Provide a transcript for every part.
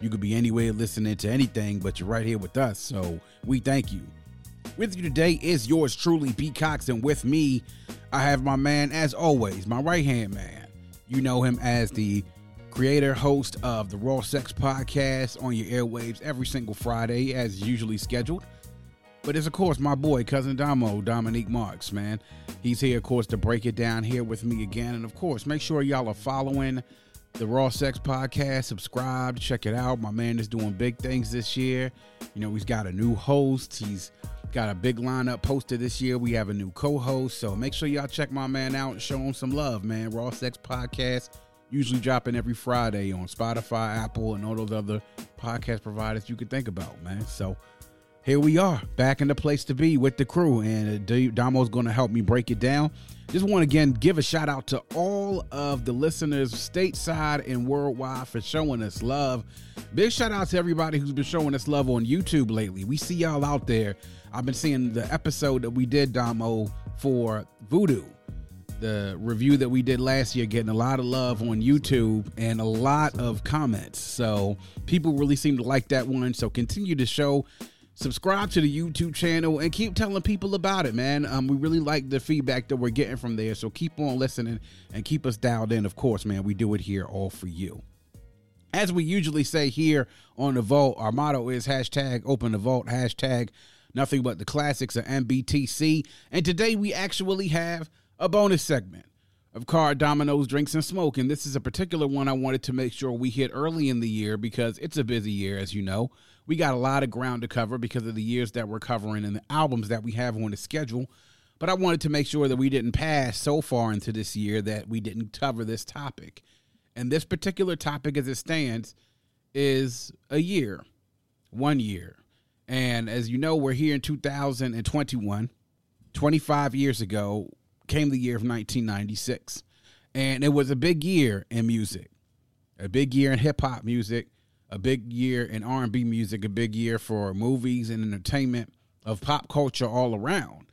You could be anywhere listening to anything, but you're right here with us, so we thank you. With you today is yours truly, B. Cox, and with me, I have my man, as always, my right hand man. You know him as the creator, host of the Raw Sex Podcast on your airwaves every single Friday, as usually scheduled. But it's, of course, my boy, Cousin Damo, Dominique Marks, man. He's here, of course, to break it down here with me again. And, of course, make sure y'all are following the Raw Sex Podcast. Subscribe, check it out. My man is doing big things this year. You know, he's got a new host. He's got a big lineup posted this year. We have a new co-host. So make sure y'all check my man out and show him some love, man. Raw Sex Podcast, usually dropping every Friday on Spotify, Apple, and all those other podcast providers you could think about, man. So here we are back in the place to be with the crew and uh, damo's going to help me break it down. Just want to again give a shout out to all of the listeners stateside and worldwide for showing us love. Big shout out to everybody who's been showing us love on youtube lately. We see y'all out there. I've been seeing the episode that we did damo for voodoo. The review that we did last year getting a lot of love on YouTube and a lot of comments. So people really seem to like that one. So continue to show subscribe to the YouTube channel and keep telling people about it, man. Um, we really like the feedback that we're getting from there. So keep on listening and keep us dialed in. Of course, man, we do it here all for you. As we usually say here on the Vault, our motto is hashtag open the vault, hashtag nothing but the classics of MBTC. And today we actually have a bonus segment of card dominoes, drinks, and smoke. And this is a particular one I wanted to make sure we hit early in the year because it's a busy year, as you know we got a lot of ground to cover because of the years that we're covering and the albums that we have on the schedule. But I wanted to make sure that we didn't pass so far into this year that we didn't cover this topic. And this particular topic, as it stands, is a year, one year. And as you know, we're here in 2021. 25 years ago came the year of 1996. And it was a big year in music, a big year in hip hop music, a big year in R&B music, a big year for movies and entertainment of pop culture all around.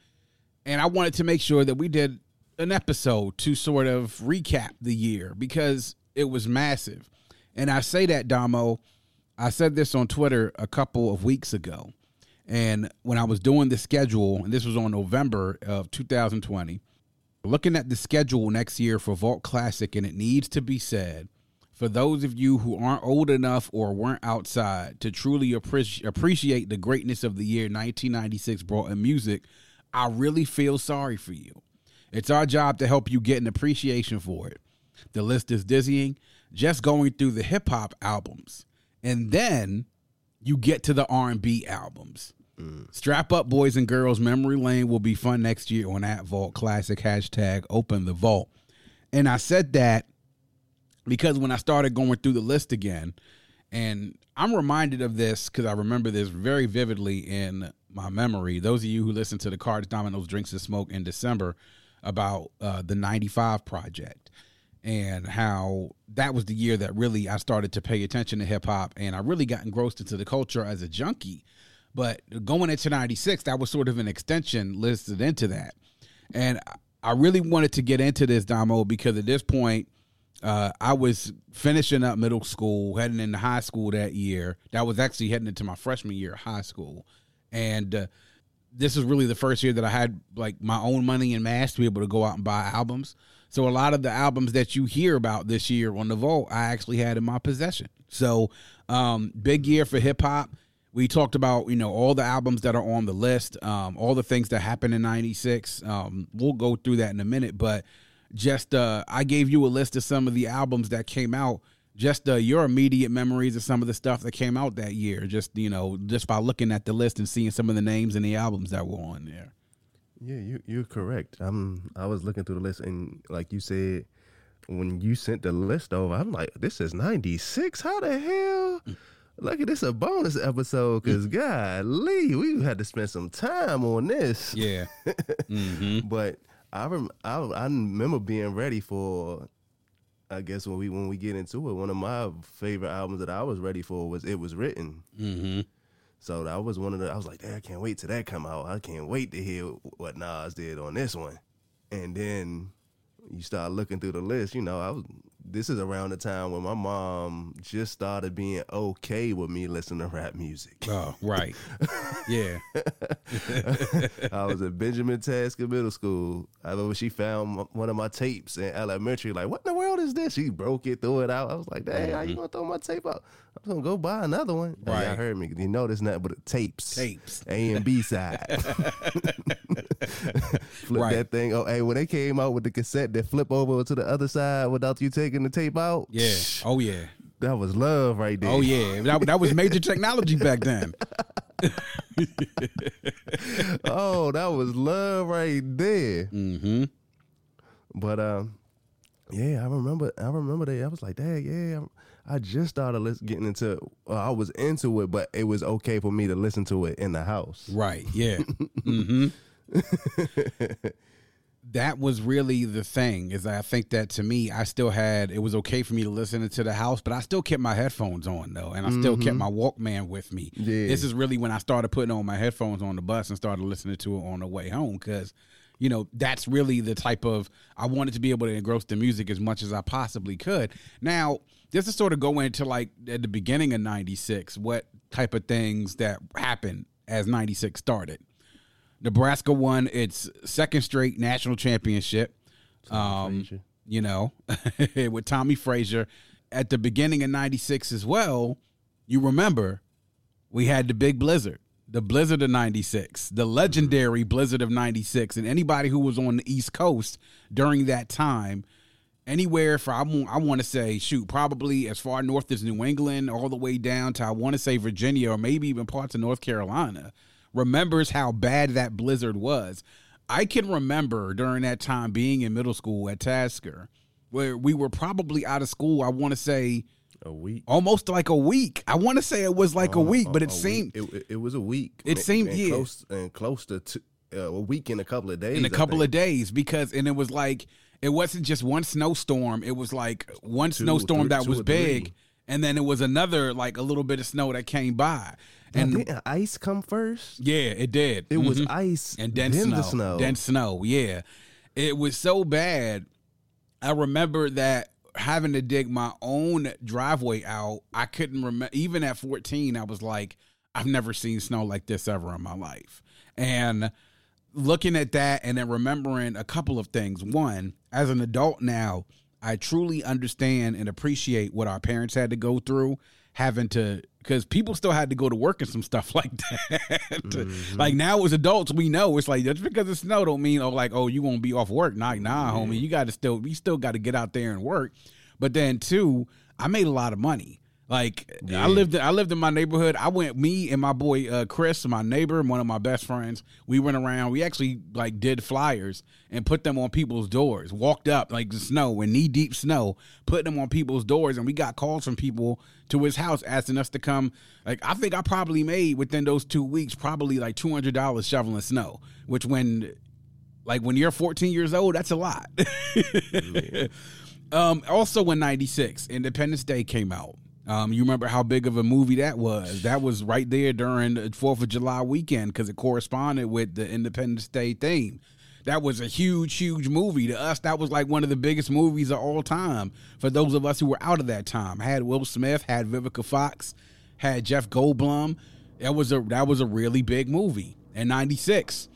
And I wanted to make sure that we did an episode to sort of recap the year because it was massive. And I say that, Damo, I said this on Twitter a couple of weeks ago. And when I was doing the schedule, and this was on November of 2020, looking at the schedule next year for Vault Classic, and it needs to be said for those of you who aren't old enough or weren't outside to truly appreci- appreciate the greatness of the year 1996 brought in music, I really feel sorry for you. It's our job to help you get an appreciation for it. The list is dizzying, just going through the hip hop albums. And then you get to the R&B albums. Mm. Strap up, boys and girls. Memory Lane will be fun next year on that Vault Classic hashtag Open the Vault. And I said that because when I started going through the list again, and I'm reminded of this because I remember this very vividly in my memory. Those of you who listened to the Cards, Dominoes, Drinks, and Smoke in December about uh, the 95 project and how that was the year that really I started to pay attention to hip hop and I really got engrossed into the culture as a junkie. But going into 96, that was sort of an extension listed into that. And I really wanted to get into this, Damo, because at this point, uh, I was finishing up middle school, heading into high school that year. That was actually heading into my freshman year of high school, and uh, this is really the first year that I had like my own money and mass to be able to go out and buy albums. So a lot of the albums that you hear about this year on the Vault, I actually had in my possession. So um, big year for hip hop. We talked about you know all the albums that are on the list, um, all the things that happened in '96. Um, we'll go through that in a minute, but just uh, I gave you a list of some of the albums that came out. Just uh, your immediate memories of some of the stuff that came out that year. Just you know, just by looking at the list and seeing some of the names and the albums that were on there. Yeah, you you're correct. I'm I was looking through the list and like you said, when you sent the list over, I'm like, this is '96. How the hell? Look at this a bonus episode because God, Lee, we had to spend some time on this. Yeah. hmm But I, rem- I I remember being ready for. I guess when we when we get into it, one of my favorite albums that I was ready for was "It Was Written." hmm So that was one of the. I was like, "Damn, I can't wait till that come out. I can't wait to hear what Nas did on this one." And then you start looking through the list. You know, I was. This is around the time when my mom just started being okay with me listening to rap music. Oh, right. yeah. I was at Benjamin Tasker Middle School. I remember she found one of my tapes in elementary. Like, what in the world is this? She broke it, threw it out. I was like, dang, how you mm-hmm. gonna throw my tape out? I'm gonna go buy another one. Right. Right. Y'all heard me. You know, there's nothing but tapes. Tapes. A and B side. flip Right. that thing. Oh, hey, when they came out with the cassette they flip over to the other side without you taking the tape out. Yeah. Oh, yeah. That was love right there. Oh, yeah. That, that was major technology back then. oh, that was love right there. Mm-hmm. But um, yeah, I remember. I remember that. I was like, "Dang, yeah." I just started getting into. Well, I was into it, but it was okay for me to listen to it in the house. Right. Yeah. hmm that was really the thing. Is I think that to me, I still had. It was okay for me to listen to the house, but I still kept my headphones on though, and I still kept mm-hmm. my Walkman with me. Yeah. This is really when I started putting on my headphones on the bus and started listening to it on the way home because. You know, that's really the type of I wanted to be able to engross the music as much as I possibly could. Now, just to sort of go into like at the beginning of 96, what type of things that happened as 96 started. Nebraska won its second straight national championship. Um, you know, with Tommie Frazier at the beginning of 96 as well. You remember we had the big blizzard, the blizzard of 96, the legendary blizzard of 96. And anybody who was on the East Coast during that time, anywhere for, I I want to say, shoot, probably as far north as New England, all the way down to, I want to say, Virginia, or maybe even parts of North Carolina, remembers how bad that blizzard was. I can remember during that time being in middle school at Tasker, where we were probably out of school, I want to say, A week. almost like a week. I want to say it was like a week, but it seemed it, it, was a week. It And- seemed- and yeah. close and close to two, uh, a week in a couple of days. in a I couple of days because, and it was like it wasn't just one snowstorm. It was like one snowstorm three- that was big. three. And then it was another like a little bit of snow that came by, And ice come first? yeah, it did. It was Mhm. ice and then then snow, the snow. then snow. Yeah, it was so bad. I remember that having to dig my own driveway out. I couldn't remember. Even at fourteen, I was like, I've never seen snow like this ever in my life. And looking at that, and then remembering a couple of things. One, as an adult now, I truly understand and appreciate what our parents had to go through having to because people still had to go to work and some stuff like that. Mm-hmm. Like now as adults, we know it's like just because it snow don't mean oh like oh you won't be off work. Nah, nah, mm-hmm. homie, you got to still you still got to get out there and work. But then too, I made a lot of money. Like I lived, I lived in my neighborhood. I went, me and my boy uh, Chris, my neighbor, and one of my best friends. We went around. We actually like did flyers and put them on people's doors. Walked up like the snow and knee deep snow, put them on people's doors, and we got calls from people to his house asking us to come. Like I think I probably made within those two weeks probably like two hundred dollars shoveling snow. Which when, like when you're 14 years old, that's a lot. Um, also in '96, Independence Day came out. Um, you remember how big of a movie that was? That was right there during the Fourth of July weekend because it corresponded with the Independence Day theme. That was a huge, huge movie to us. That was like one of the biggest movies of all time for those of us who were out of that time. Had Will Smith, had Vivica Fox, had Jeff Goldblum. That was a that was a really big movie. In '96,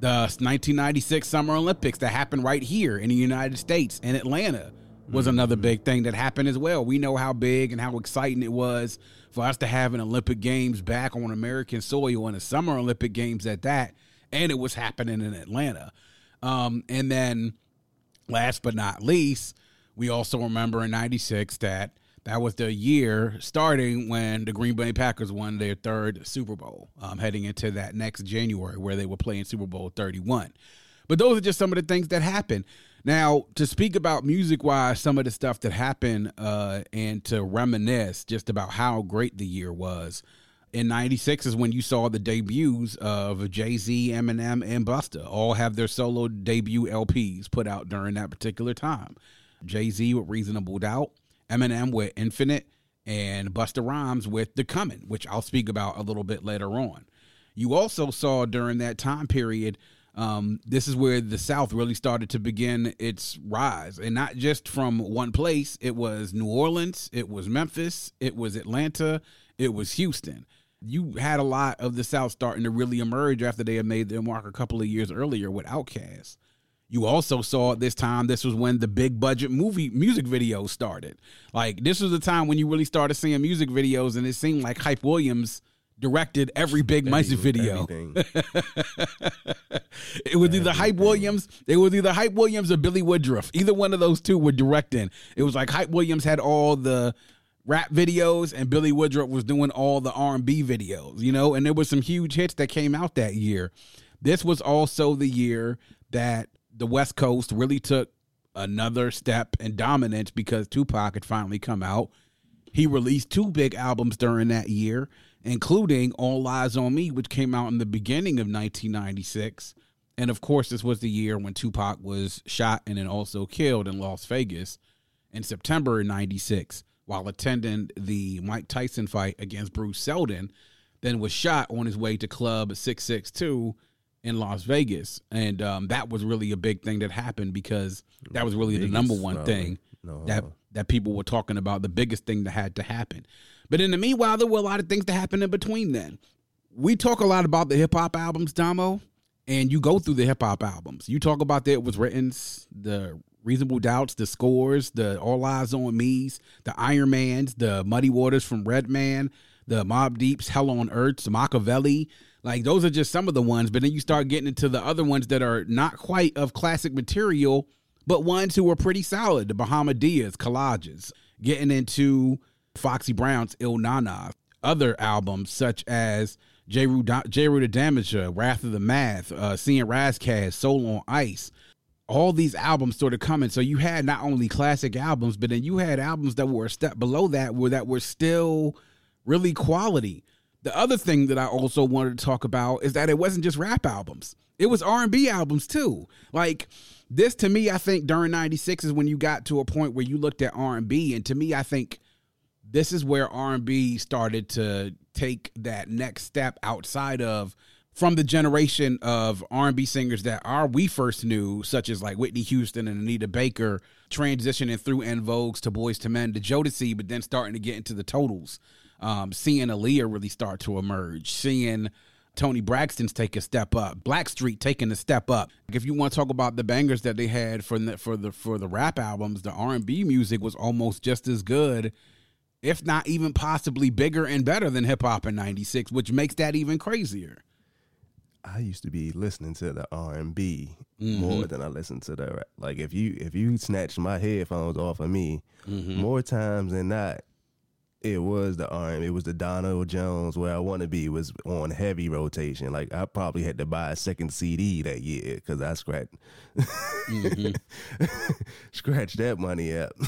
the 1996 Summer Olympics that happened right here in the United States in Atlanta was another big thing that happened as well. We know how big and how exciting it was for us to have an Olympic Games back on American soil and the Summer Olympic Games at that, and it was happening in Atlanta. Um, and then, last but not least, we also remember in '96 that that was the year starting when the Green Bay Packers won their third Super Bowl, um, heading into that next January where they were playing Super Bowl 31. But those are just some of the things that happened. Now, to speak about music wise, some of the stuff that happened uh, and to reminisce just about how great the year was. In 96 is when you saw the debuts of Jay Z, Eminem, and Busta all have their solo debut LPs put out during that particular time. Jay Z with Reasonable Doubt, Eminem with Infinite, and Busta Rhymes with The Coming, which I'll speak about a little bit later on. You also saw during that time period, um, this is where the South really started to begin its rise, and not just from one place. It was New Orleans, it was Memphis, it was Atlanta, it was Houston. You had a lot of the South starting to really emerge after they had made their mark a couple of years earlier with Outkast. You also saw at this time, this was when the big budget movie music videos started. Like, this was the time when you really started seeing music videos, and it seemed like Hype Williams directed every big music video. it was either Hype Williams, it was either Hype Williams or Billy Woodruff. Either one of those two were directing. It was like Hype Williams had all the rap videos and Billy Woodruff was doing all the R&B videos, you know, and there was some huge hits that came out that year. This was also the year that the West Coast really took another step in dominance because Tupac had finally come out. He released two big albums during that year, including All Eyez on Me, which came out in the beginning of 1996. And of course, this was the year when Tupac was shot and then also killed in Las Vegas in September of 96 while attending the Mike Tyson fight against Bruce Seldon, then was shot on his way to Club 662 in Las Vegas, and um, that was really a big thing that happened because that was really biggest, the number one no, thing no. that that people were talking about, the biggest thing that had to happen. But in the meanwhile, there were a lot of things that happened in between. Then we talk a lot about the hip hop albums, Damo, and you go through the hip hop albums. You talk about that was written the Reasonable Doubts, the scores, the All Eyez on Me's, the Iron Mans, the Muddy Waters from Redman, the Mobb Deep's Hell on Earth, Machiavelli, like those are just some of the ones, but then you start getting into the other ones that are not quite of classic material, but ones who are pretty solid. The Bahamadia, collages, getting into Foxy Brown's Ill Na Na, other albums such as Jeru the Damaja, Wrath of the Math, uh, Seeing Ras Kass, Soul on Ice. All these albums of coming. So you had not only classic albums, but then you had albums that were a step below that, were that were still really quality. The other thing that I also wanted to talk about is that it wasn't just rap albums. It was R&B albums too. Like this to me I think during 96 is when you got to a point where you looked at R&B and to me I think this is where R&B started to take that next step outside of from the generation of R&B singers that are we first knew, such as like Whitney Houston and Anita Baker, transitioning through En Vogue's to Boyz II Men to Jodeci, but then starting to get into the totals um, seeing Aaliyah really start to emerge, seeing Toni Braxton's take a step up, Blackstreet taking a step up. If you want to talk about the bangers that they had for the, for the for the rap albums, the R and B music was almost just as good, if not even possibly bigger and better than hip hop in '96, which makes that even crazier. I used to be listening to the R and B mm-hmm. more than I listened to the rap. Like if you if you snatch my headphones off of me, mm-hmm. more times than not, it was the arm. It was the Donell Jones where I want to be was on heavy rotation. Like I probably had to buy a second CD that year because I scratched mm-hmm. scratched that money up.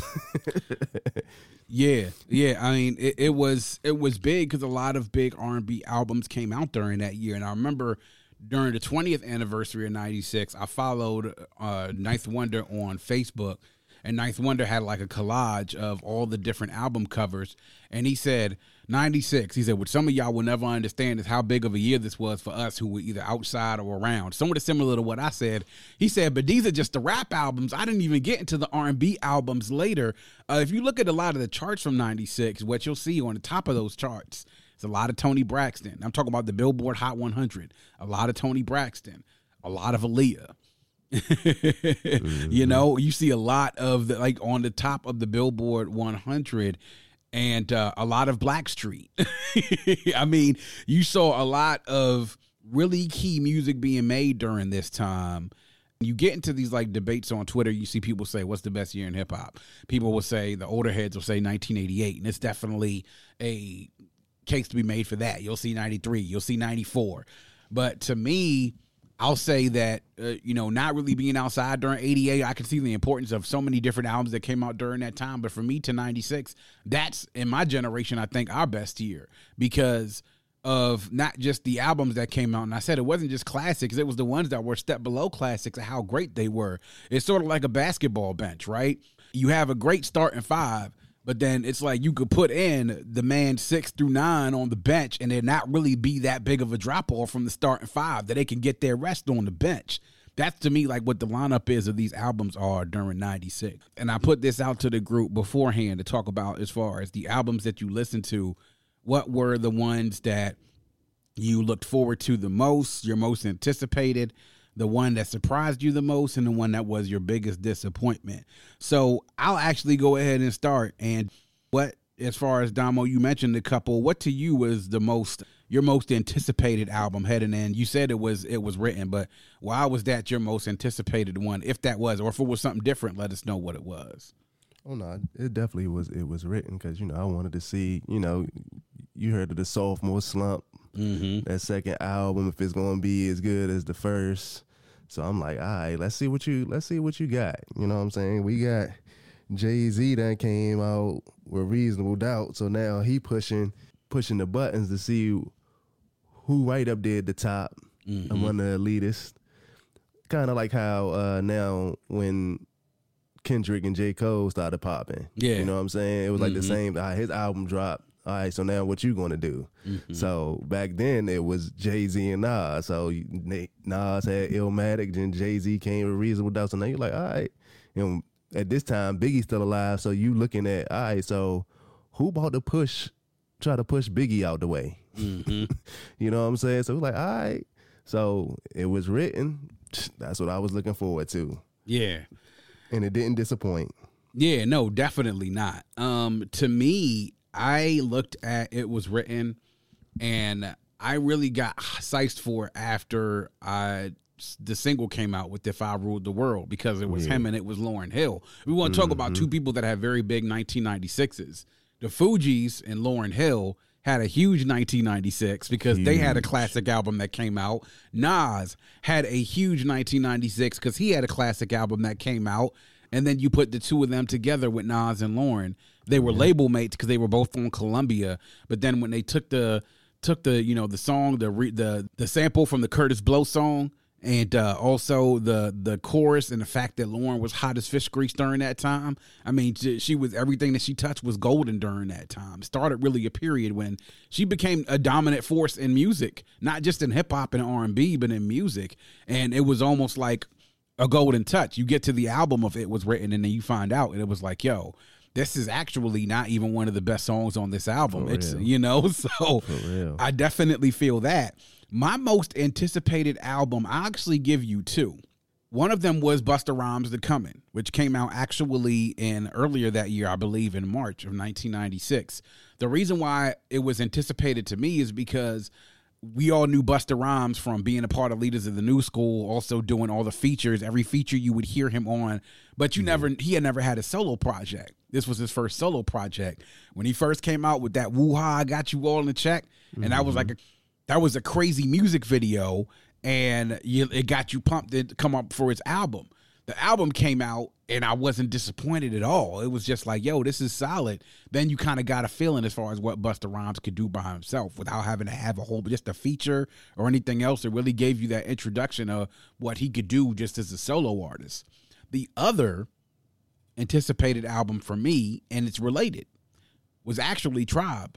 yeah, yeah. I mean, it, it was it was big because a lot of big R and B albums came out during that year, and I remember during the 20th anniversary of 96 i followed uh 9th Wonder on facebook and 9th Wonder had like a collage of all the different album covers. And he said, 96, he said, what some of y'all will never understand is how big of a year this was for us who were either outside or around. Somewhat similar to what I said. He said, but these are just the rap albums. I didn't even get into the R&B albums later. Uh, if you look at a lot of the charts from 96, what you'll see on the top of those charts is a lot of Toni Braxton. I'm talking about the Billboard Hot 100. A lot of Toni Braxton. A lot of Aaliyah mm-hmm. You know, you see a lot of the like on the top of the Billboard 100 and uh, a lot of Blackstreet. I mean, you saw a lot of really key music being made during this time. You get into these like debates on Twitter, you see people say, What's the best year in hip hop? People will say, the older heads will say 1988, and it's definitely a case to be made for that. You'll see 93, you'll see 94. But to me, I'll say that uh, you know, not really being outside during '88, I can see the importance of so many different albums that came out during that time. But for me, to '96, that's in my generation, I think our best year because of not just the albums that came out. And I said it wasn't just classics; it was the ones that were step below classics and how great they were. It's sort of like a basketball bench, right? You have a great starting five but then it's like you could put in the man six through nine on the bench and it not really be that big of a drop off from the starting five that they can get their rest on the bench. That's to me like what the lineup is of these albums are during 96. And I put this out to the group beforehand to talk about as far as the albums that you listen to, what were the ones that you looked forward to the most, your most anticipated, the one that surprised you the most and the one that was your biggest disappointment. So I'll actually go ahead and start. And what, as far as Damo, you mentioned a couple. What to you was the most your most anticipated album heading in? You said it was it was written, but why was that your most anticipated one? If that was, or if it was something different, let us know what it was. Oh no, it definitely was. It was written because you know I wanted to see. You know, you heard of the sophomore slump. Mm-hmm. That second album, if it's gonna be as good as the first, so I'm like, all right, let's see what you let's see what you got. You know what I'm saying? We got Jay Z that came out with reasonable doubt. So now he pushing pushing the buttons to see who right up there at the top mm-hmm. among the elitists. Kind of like how uh, now when Kendrick and J. Cole started popping. Yeah. You know what I'm saying? It was like mm-hmm. the same. Uh, his album dropped all right, so now what you gonna do? Mm-hmm. So back then it was Jay Z and Nas. So Nas had Illmatic, then Jay Z came with Reasonable Doubt. So now you're like, all right, and at this time Biggie's still alive. So you looking at, all right, so who about to push, try to push Biggie out the way? Mm-hmm. you know what I'm saying? So it was like, all right. So it was written. That's what I was looking forward to. Yeah. And it didn't disappoint. Yeah, no, definitely not. Um, to me, I looked at it was written, and I really got sized for after I the single came out with "If I Ruled the World" because it was yeah. him and it was Lauryn Hill. We want to talk mm-hmm. about two people that have very big 1996s. The Fugees and Lauryn Hill had a huge 1996 because huge. they had a classic album that came out. Nas had a huge 1996 because he had a classic album that came out. And then you put the two of them together with Nas and Lauryn. They were yeah. label mates because they were both on Columbia. But then when they took the took the you know the song the re, the the sample from the Kurtis Blow song and uh, also the the chorus and the fact that Lauryn was hot as fish grease during that time. I mean, she was everything that she touched was golden during that time. Started really a period when she became a dominant force in music, not just in hip hop and R and B, but in music. And it was almost like a golden touch. You get to the album of it was written, and then you find out, and it was like, yo, this is actually not even one of the best songs on this album. For it's real. you know, so I definitely feel that. My most anticipated album, I actually give you two. One of them was Busta Rhymes The Coming, which came out actually in earlier that year, I believe in March of 1996. The reason why it was anticipated to me is because we all knew Busta Rhymes from being a part of Leaders of the New School, also doing all the features. Every feature you would hear him on, but you mm-hmm. never he had never had a solo project. This was his first solo project. When he first came out with that "Woo Ha, I Got You All in the Check," and mm-hmm. that was like a that was a crazy music video, and you, it got you pumped to come up for his album. The album came out and I wasn't disappointed at all. It was just like, yo, this is solid. Then you kind of got a feeling as far as what Busta Rhymes could do by himself without having to have a whole just a feature or anything else. It really gave you that introduction of what he could do just as a solo artist. The other anticipated album for me, and it's related, was actually Tribe,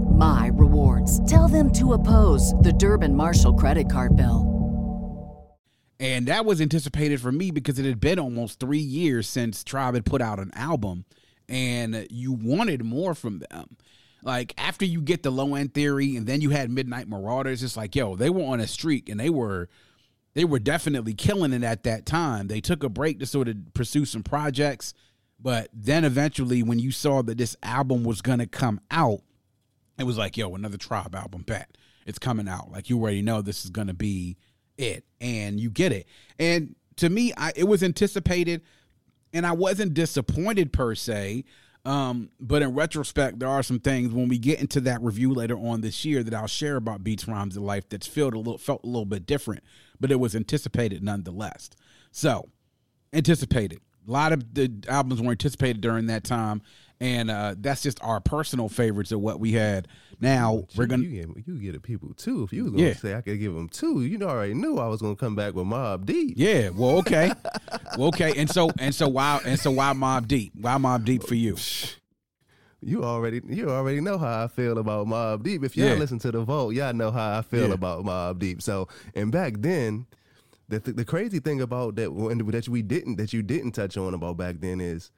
my rewards. Tell them to oppose the Durbin Marshall credit card bill. And that was anticipated for me because it had been almost three years since Tribe had put out an album, and you wanted more from them. Like after you get the low end theory, and then you had Midnight Marauders, it's like, yo, they were on a streak and they were they were definitely killing it at that time. They took a break to sort of pursue some projects, but then eventually, when you saw that this album was gonna come out, it was like, yo, another Tribe album, bet it's coming out. Like you already know this is gonna be it, and you get it. And to me, I it was anticipated, and I wasn't disappointed per se. Um, but in retrospect, there are some things when we get into that review later on this year that I'll share about Beats Rhymes and Life that's felt a little felt a little bit different, but it was anticipated nonetheless. So, anticipated. A lot of the albums were anticipated during that time, and uh, that's just our personal favorites of what we had. Now we're gonna you get, you get it people two. If you was gonna Yeah. say I could give them two, you know, I already knew I was gonna come back with Mobb Deep. Yeah, well, okay, well, okay, and so and so why and so why Mobb Deep? Why Mobb Deep for you? You already you already know how I feel about Mobb Deep. If y'all Yeah. listen to the vote, y'all know how I feel Yeah. about Mobb Deep. So, and back then, the th- the crazy thing about that that we didn't that you didn't touch on about back then is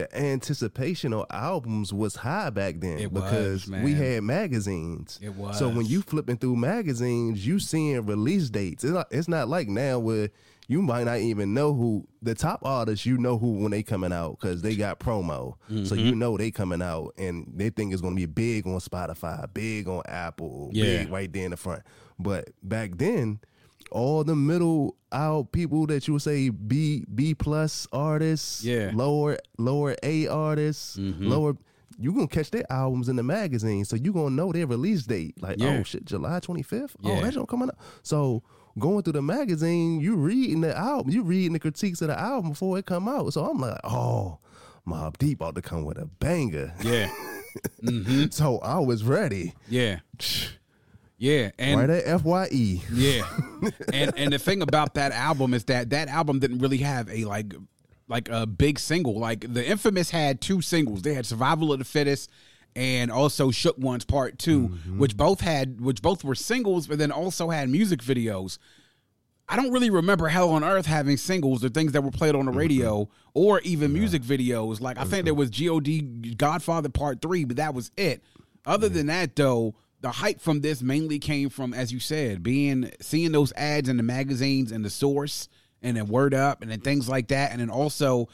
the anticipation of albums was high back then It was, because man. we had magazines. It was. So when you flipping through magazines, you seeing release dates. It's not, it's not like now where you might not even know who the top artists. You know who when they coming out because they got promo. So Mm-hmm. you know they coming out and they think it's gonna be big on Spotify, big on Apple, Yeah. big right there in the front. But back then. All the middle out people that you would say B B plus artists, Yeah. lower lower A artists, Mm-hmm. lower you gonna catch their albums in the magazine, so you gonna know their release date. Like, Yeah. oh shit, July twenty fifth. Yeah. Oh, that's not coming up. So going through the magazine, you reading the album, you reading the critiques of the album before it come out. So I'm like, oh, Mobb Deep ought to come with a banger. Yeah, So I was ready. yeah, yeah, and right at Fye. Yeah, and and the thing about that album is that that album didn't really have a like like a big single. Like the Infamous had two singles. They had Survival of the Fittest and also Shook Ones Part 2 mm-hmm. which both had which both were singles, but then also had music videos. I don't really remember Hell on Earth having singles or things that were played on the mm-hmm. radio or even music videos. Like I think there mm-hmm. was God Godfather Part 3, but that was it. Other than that though, the hype from this mainly came from as you said, being seeing those ads in the magazines and the source and then word up and then things like that and then also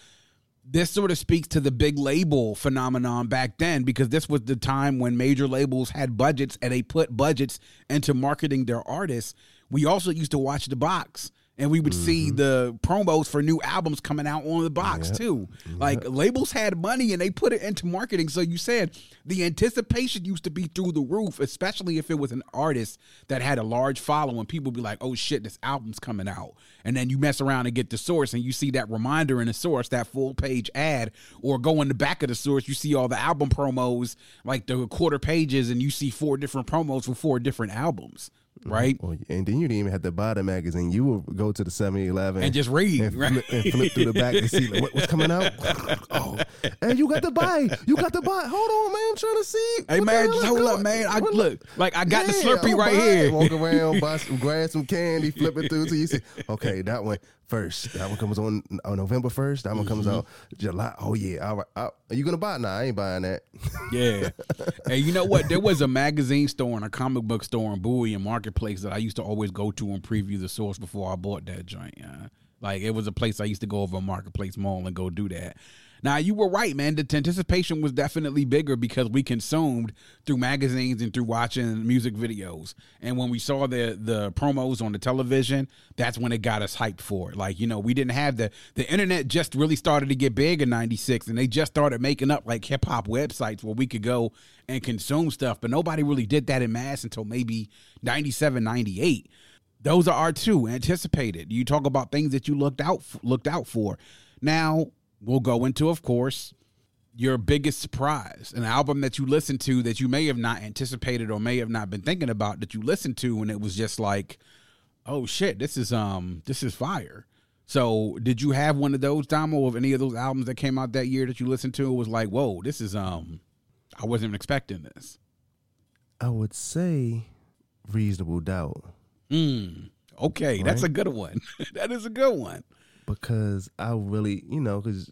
this sort of speaks to the big label phenomenon back then because this was the time when major labels had budgets and they put budgets into marketing their artists. We also used to watch the box and we would see mm-hmm. the promos for new albums coming out on the box too. Mm-hmm. Like labels had money and they put it into marketing. So you said the anticipation used to be through the roof, especially if it was an artist that had a large following. People would be like, "Oh shit, this album's coming out," and then you mess around and get the source and you see that reminder in the source, that full page ad, or go in the back of the source, you see all the album promos, like the quarter pages, and you see four different promos for four different albums. Mm-hmm. Right, Well, and then you didn't even have to buy the magazine. You would go to the 7-Eleven and just read, and right? flip, and flip through the back to see like, what, what's coming out. oh, and you got to buy. You got to buy. Hold on, man. I'm trying to see. Hey man, just hold up, man. I look like I got the Yeah, Slurpee I'm right here. Walk around, buy some, grab some candy, flip it through till you see. Okay, that one first. That one comes on, on November first. That one comes Mm-hmm. out July. Oh yeah. All right. Are you gonna buy it? Nah, I ain't buying that. Yeah. and you know what? There was a magazine store and a comic book store in Bowie and Marketplace that I used to always go to and preview the source before I bought that joint. Yeah. Like it was a place I used to go over Marketplace Mall and go do that. Now you were right, man. The anticipation was definitely bigger because we consumed through magazines and through watching music videos. And when we saw the the promos on the television, that's when it got us hyped for it. Like you know, we didn't have the the internet just really started to get big in '96, and they just started making up like hip hop websites where we could go and consume stuff. But nobody really did that in mass until maybe '97, '98 those are our two anticipated. You talk about things that you looked out looked out for. Now we'll go into, of course, your biggest surprise, an album that you listened to that you may have not anticipated or may have not been thinking about that you listened to, and it was just like, oh shit, this is um this is fire. So did you have one of those, Damo, of any of those albums that came out that year that you listened to? It was like, whoa, this is um, I wasn't even expecting this. I would say reasonable doubt Mm, okay, that's a good one. that is a good one. because I really, you know, because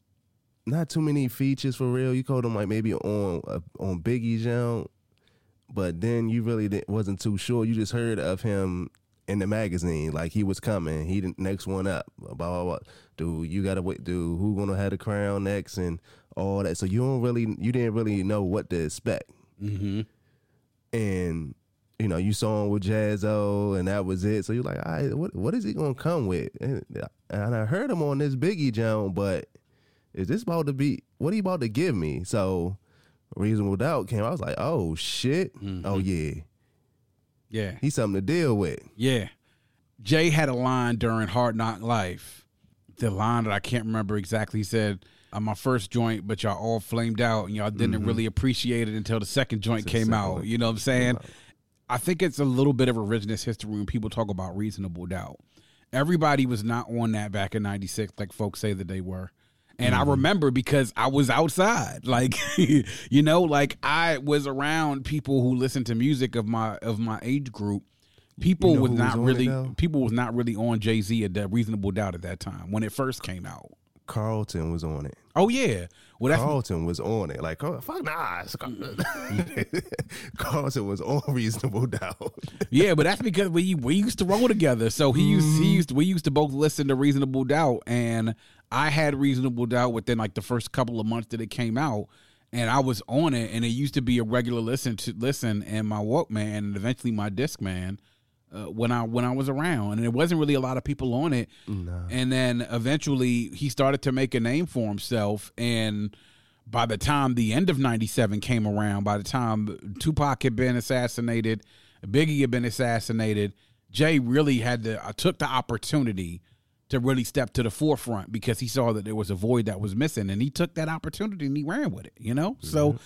not too many features for real. You called him like maybe on uh, on Biggie's jam, but then you really didn't, wasn't too sure. You just heard of him in the magazine, like he was coming. He the next one up. Blah blah blah. Dude, you gotta wait. Dude, who gonna have the crown next and all that. So you don't really, you didn't really know what to expect. Mm-hmm. And you know, you saw him with Jaz-O, and that was it. So you're like, all right, what what is he gonna come with? And, and I heard him on this Biggie Jones, but is this about to be? What are you about to give me? So Reasonable Doubt came. I was like, oh shit, Mm-hmm. oh yeah, Yeah. he's something to deal with. Yeah. Jay had a line during Hard Knock Life. The line that I can't remember exactly. He said, I'm my first joint, but y'all all flamed out and y'all didn't really appreciate it until the second joint came out. one You know what I'm saying? I think it's a little bit of a revisionist history when people talk about reasonable doubt. Everybody was not on that back in 96 like folks say that they were. And I mm-hmm. remember because I was outside. Like you know, like I was around people who listened to music of my of my age group. People know was not was really people was not really on Jay Z at that reasonable doubt at that time when it first came out. Carlton was on it. Oh yeah. Well Carlton was on it. Like, oh, fuck nah. Carlton was on Reasonable Doubt. Yeah, but that's because we we used to roll together. So he used he mm-hmm. used we used to both listen to Reasonable Doubt, and I had Reasonable Doubt within like the first couple of months that it came out, and I was on it, and it used to be a regular listen to listen, and my Walkman, and eventually my Discman. Uh, when I when I was around, and there wasn't really a lot of people on it, and then eventually he started to make a name for himself, and by the time the end of 97 came around, by the time Tupac had been assassinated, Biggie had been assassinated, Jay really had to uh, took the opportunity to really step to the forefront because he saw that there was a void that was missing and he took that opportunity and he ran with it, you know? So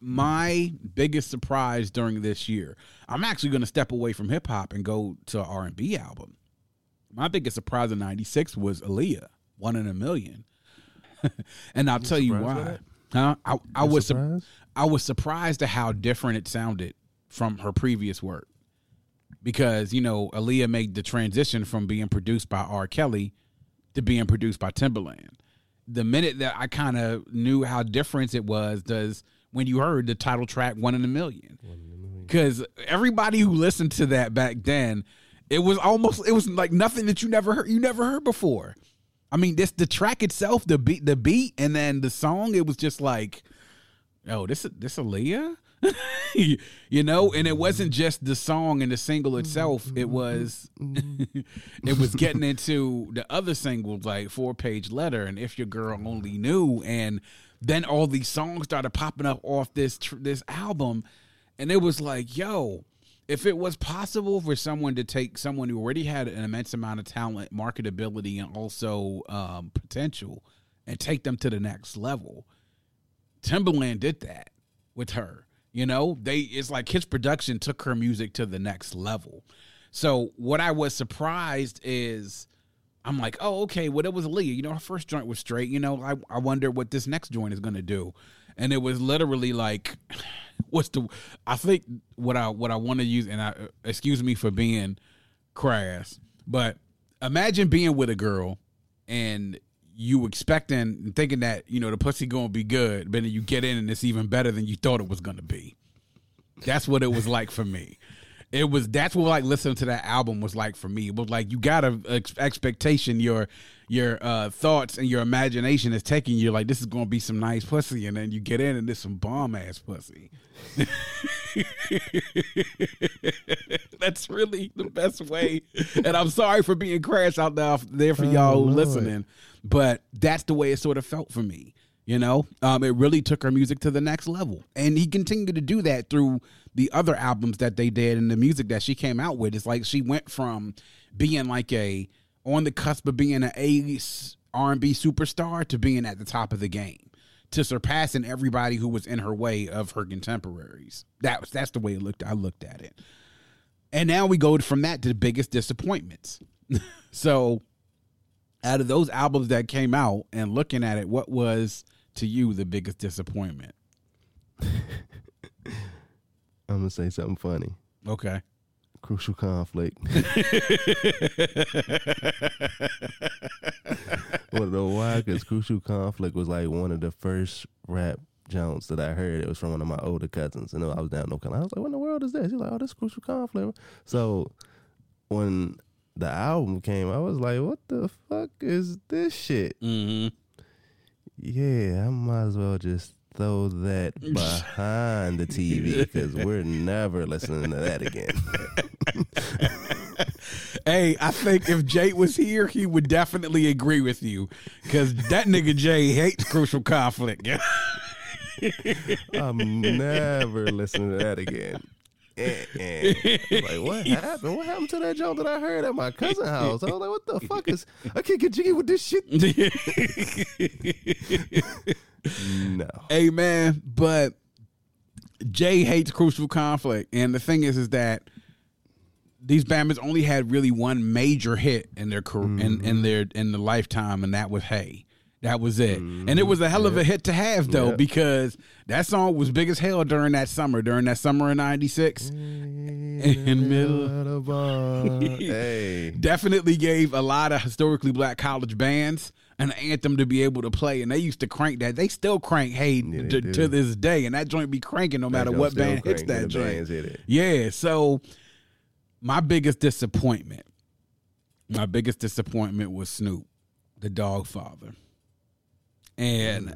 my biggest surprise during this year, I'm actually going to step away from hip hop and go to R&B album. My biggest surprise in 96 was Aaliyah, One in a Million. and I'll tell you why. Huh? I, I was sur- surprised? I was surprised at how different it sounded from her previous work. Because, you know, Aaliyah made the transition from being produced by R. Kelly to being produced by Timbaland. The minute that I kind of knew how different it was, does when you heard the title track One in a Million. Because everybody who listened to that back then, it was almost it was like nothing that you never heard you never heard before. I mean, this the track itself, the beat, the beat, and then the song. It was just like, oh, this is this Aaliyah, you know. And it wasn't just the song and the single itself. It was it was getting into the other singles like Four Page Letter and If Your Girl Only Knew, and then all these songs started popping up off this tr- this album, and it was like, yo. If it was possible for someone to take someone who already had an immense amount of talent, marketability, and also um, potential, and take them to the next level, Timbaland did that with her. You know, they it's like his production took her music to the next level. So what I was surprised is I'm like, oh, okay, well, it was Leah. You know, her first joint was straight. You know, I, I wonder what this next joint is gonna do. And it was literally like what's the I think what I what I want to use and I uh, excuse me for being crass, but imagine being with a girl and you expecting and thinking that you know the pussy gonna be good, but then you get in and it's even better than you thought it was gonna be. That's what it was like for me. It was that's what like listening to that album was like for me. It was like you got a ex- expectation your your uh, thoughts and your imagination is taking you like this is gonna be some nice pussy, and then you get in and there's some bomb ass pussy. that's really the best way. And I'm sorry for being crash out there, there for y'all Lord. listening, but that's the way it sort of felt for me. You know, um, it really took her music to the next level, and he continued to do that through the other albums that they did and the music that she came out with. It's like she went from being like a on the cusp of being an A R and B superstar to being at the top of the game, to surpassing everybody who was in her way of her contemporaries. That was that's the way it looked. I looked at it, and now we go from that to the biggest disappointments. so out of those albums that came out and looking at it, what was to you the biggest disappointment? I'm gonna say something funny. Okay. Crucial conflict. Wanna know why? Because Crucial Conflict was like one of the first rap Jones that I heard. It was from one of my older cousins, and I was down in North Carolina. I was like, "What in the world is this?" He's like, "Oh, this Crucial Conflict." So when the album came, I was like, "What the fuck is this shit?" Mm-hmm. Yeah, I might as well just throw that behind the TV because we're never listening to that again. Hey, I think if Jay was here, he would definitely agree with you because that nigga Jay hates crucial conflict. I'm never listening to that again. Eh, eh. Like what happened? What happened to that joke that I heard at my cousin's house? I was like, what the fuck is? I can't get jiggy with this shit. No. Amen. but Jay hates crucial conflict, and the thing is, is that these bandits only had really one major hit in their career in, in their in the lifetime, and that was Hay. That was it, and it was a hell of a hit to have though, Yeah. because that song was big as hell during that summer, during that summer of '96. In middle, hey, definitely gave a lot of historically black college bands an anthem to be able to play, and they used to crank that. They still crank "Hay" Yeah, to, to this day, and that joint be cranking no matter what band hits that joint. hit. Yeah, so my biggest disappointment, my biggest disappointment was Snoop, the Doggfather, and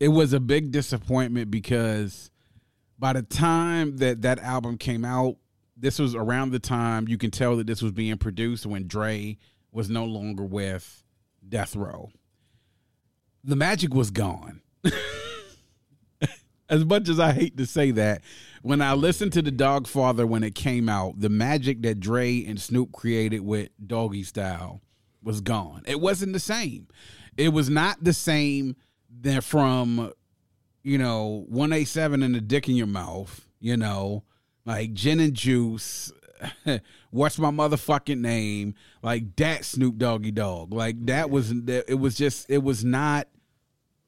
it was a big disappointment because by the time that that album came out, this was around the time you can tell that this was being produced when Dre was no longer with Death Row. The magic was gone. as much as I hate to say that, when I listened to the Doggfather when it came out, the magic that Dre and Snoop created with Doggystyle was gone. It wasn't the same. It was not the same than from, you know, 187 and the dick in your mouth, you know, like gin and juice. What's my motherfucking name? Like that Snoop Doggy Dogg. Like that was it was just it was not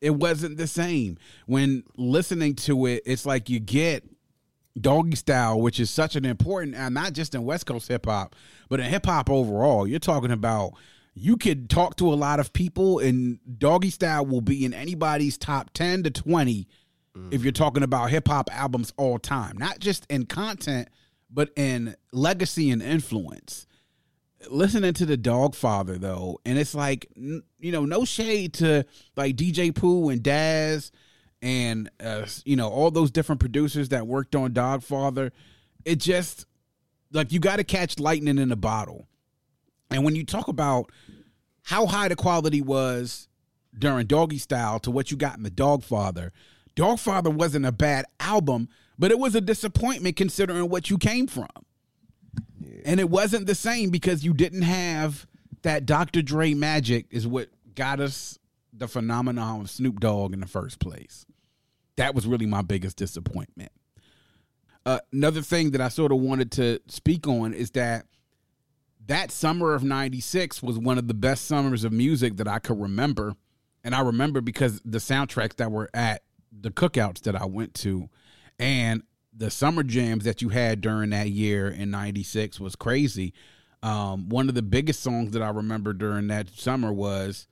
it wasn't the same. When listening to it, it's like you get Doggystyle, which is such an important, and not just in West Coast hip hop, but in hip hop overall. You're talking about you could talk to a lot of people, and Doggystyle will be in anybody's top 10 to 20 mm. if you're talking about hip hop albums all time, not just in content, but in legacy and influence. Listening to the Doggfather though and it's like you know no shade to like dj pooh and daz and uh, you know all those different producers that worked on Doggfather. It just like you got to catch lightning in a bottle. And when you talk about how high the quality was during Doggystyle to what you got in the Doggfather dog father wasn't a bad album but it was a disappointment considering what you came from and it wasn't the same because you didn't have that Dr. Dre magic, is what got us the phenomenon of Snoop Dogg in the first place. That was really my biggest disappointment. Uh, another thing that I sort of wanted to speak on is that that summer of 96 was one of the best summers of music that I could remember. And I remember because the soundtracks that were at the cookouts that I went to and the summer jams that you had during that year in 96 was crazy. Um, one of the biggest songs that I remember during that summer was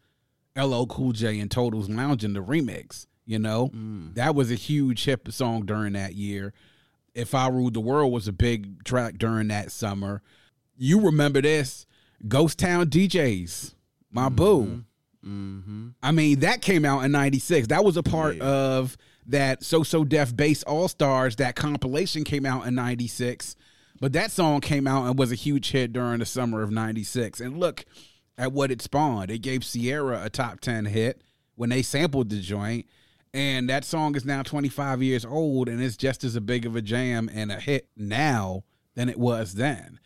LL Cool J and Total's Loungin' the remix. You know, mm. that was a huge hip song during that year. If I Ruled the World was a big track during that summer. You remember this Ghost Town DJs, my boo. Mm-hmm. Mm-hmm. I mean, that came out in 96. That was a part of that So So Def Bass All Stars. That compilation came out in 96. But that song came out and was a huge hit during the summer of 96. And look at what it spawned. It gave Ciara a top 10 hit when they sampled the joint. And that song is now 25 years old and it's just as a big of a jam and a hit now than it was then.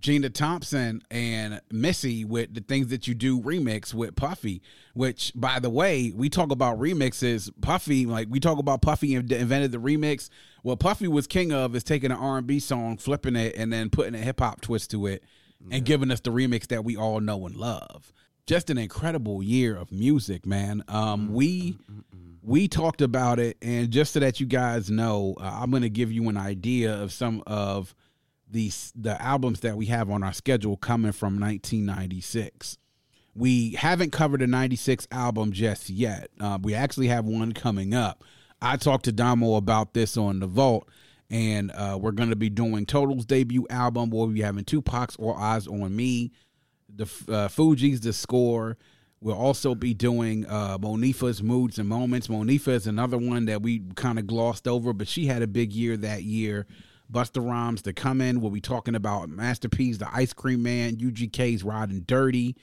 Gina Thompson and Missy with the things that you do remix with Puffy, which by the way, we talk about remixes. Puffy, like we talk about Puffy invented the remix. What Puffy was king of is taking an R and B song, flipping it, and then putting a hip hop twist to it, and giving us the remix that we all know and love. Just an incredible year of music, man. Um, we we talked about it, and just so that you guys know, uh, I'm going to give you an idea of some of these the albums that we have on our schedule coming from 1996. We haven't covered a 96 album just yet. Uh, we actually have one coming up. I talked to Domo about this on the Vault, And uh, we're going to be doing Total's debut album. We'll be having Tupac's All Eyez on Me, the uh, Fugees, The Score. We'll also be doing uh, Monifah's Moods and Moments. Monifah is another one that we kind of glossed over, but she had a big year that year. Busta Rhymes, The Coming, we'll be talking about Master P's, The Ice Cream Man, UGK's Riding Dirty,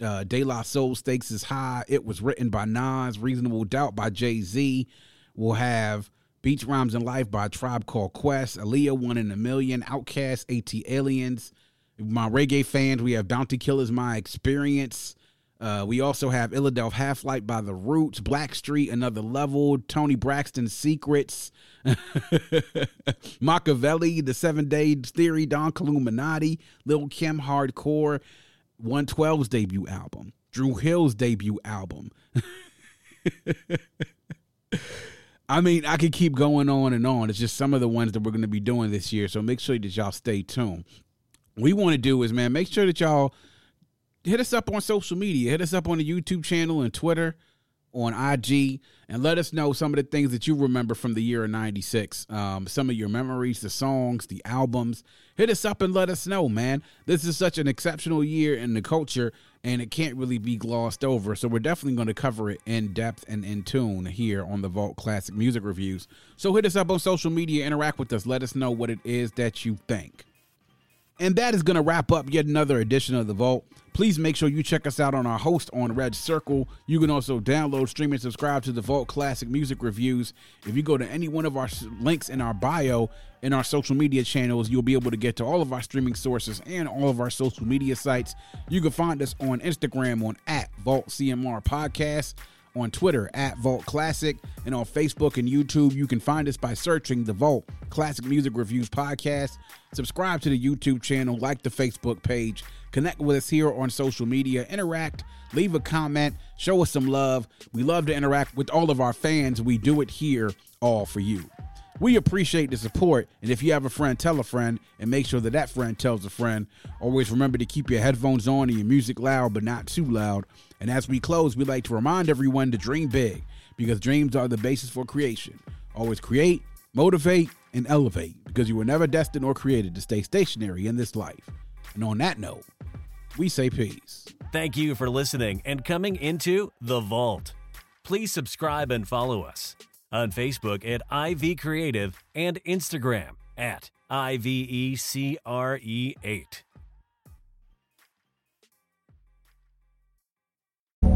uh, De La Soul Stakes is High. It was written by Nas, Reasonable Doubt by Jay Z. We'll have Beats Rhymes and Life by Tribe Called Quest, Aaliyah One in a Million, Outkast, ATLiens. My reggae fans, we have Bounty Killers, My Experience. Uh, we also have Illadelph Halflife by The Roots, Blackstreet, Another Level, Toni Braxton Secrets, Makaveli, The Seven Days Theory, Don Killuminati, Lil Kim Hardcore, 112's debut album, Dru Hill's debut album. I mean, I could keep going on and on. It's just some of the ones that we're going to be doing this year. So make sure that y'all stay tuned. We want to do is, man, make sure that y'all hit us up on social media. Hit us up on the YouTube channel and Twitter on IG and let us know some of the things that you remember from the year of 96. Um, some of your memories, the songs, the albums. Hit us up and let us know, man. This is such an exceptional year in the culture and it can't really be glossed over. So we're definitely going to cover it in depth and in tune here on the Vault Classic Music Reviews. So hit us up on social media, interact with us, let us know what it is that you think. And that is going to wrap up yet another edition of The Vault. Please make sure you check us out on our host on Red Circle. You can also download, stream, and subscribe to The Vault Classic Music Reviews. If you go to any one of our links in our bio in our social media channels, you'll be able to get to all of our streaming sources and all of our social media sites. You can find us on Instagram on at Vault CMR Podcast on Twitter at Vault Classic, and on Facebook and YouTube. You can find us by searching the Vault Classic Music Reviews Podcast. Subscribe to the YouTube channel, like the Facebook page, connect with us here on social media, interact, leave a comment, show us some love. We love to interact with all of our fans. We do it here all for you. We appreciate the support, and if you have a friend, tell a friend, and make sure that that friend tells a friend. Always remember to keep your headphones on and your music loud, but not too loud. And as we close, we like to remind everyone to dream big, because dreams are the basis for creation. Always create, motivate, and elevate, because you were never destined or created to stay stationary in this life. And on that note, we say peace. Thank you for listening and coming into The Vault. Please subscribe and follow us on Facebook at IV Creative and Instagram at IVECRE8.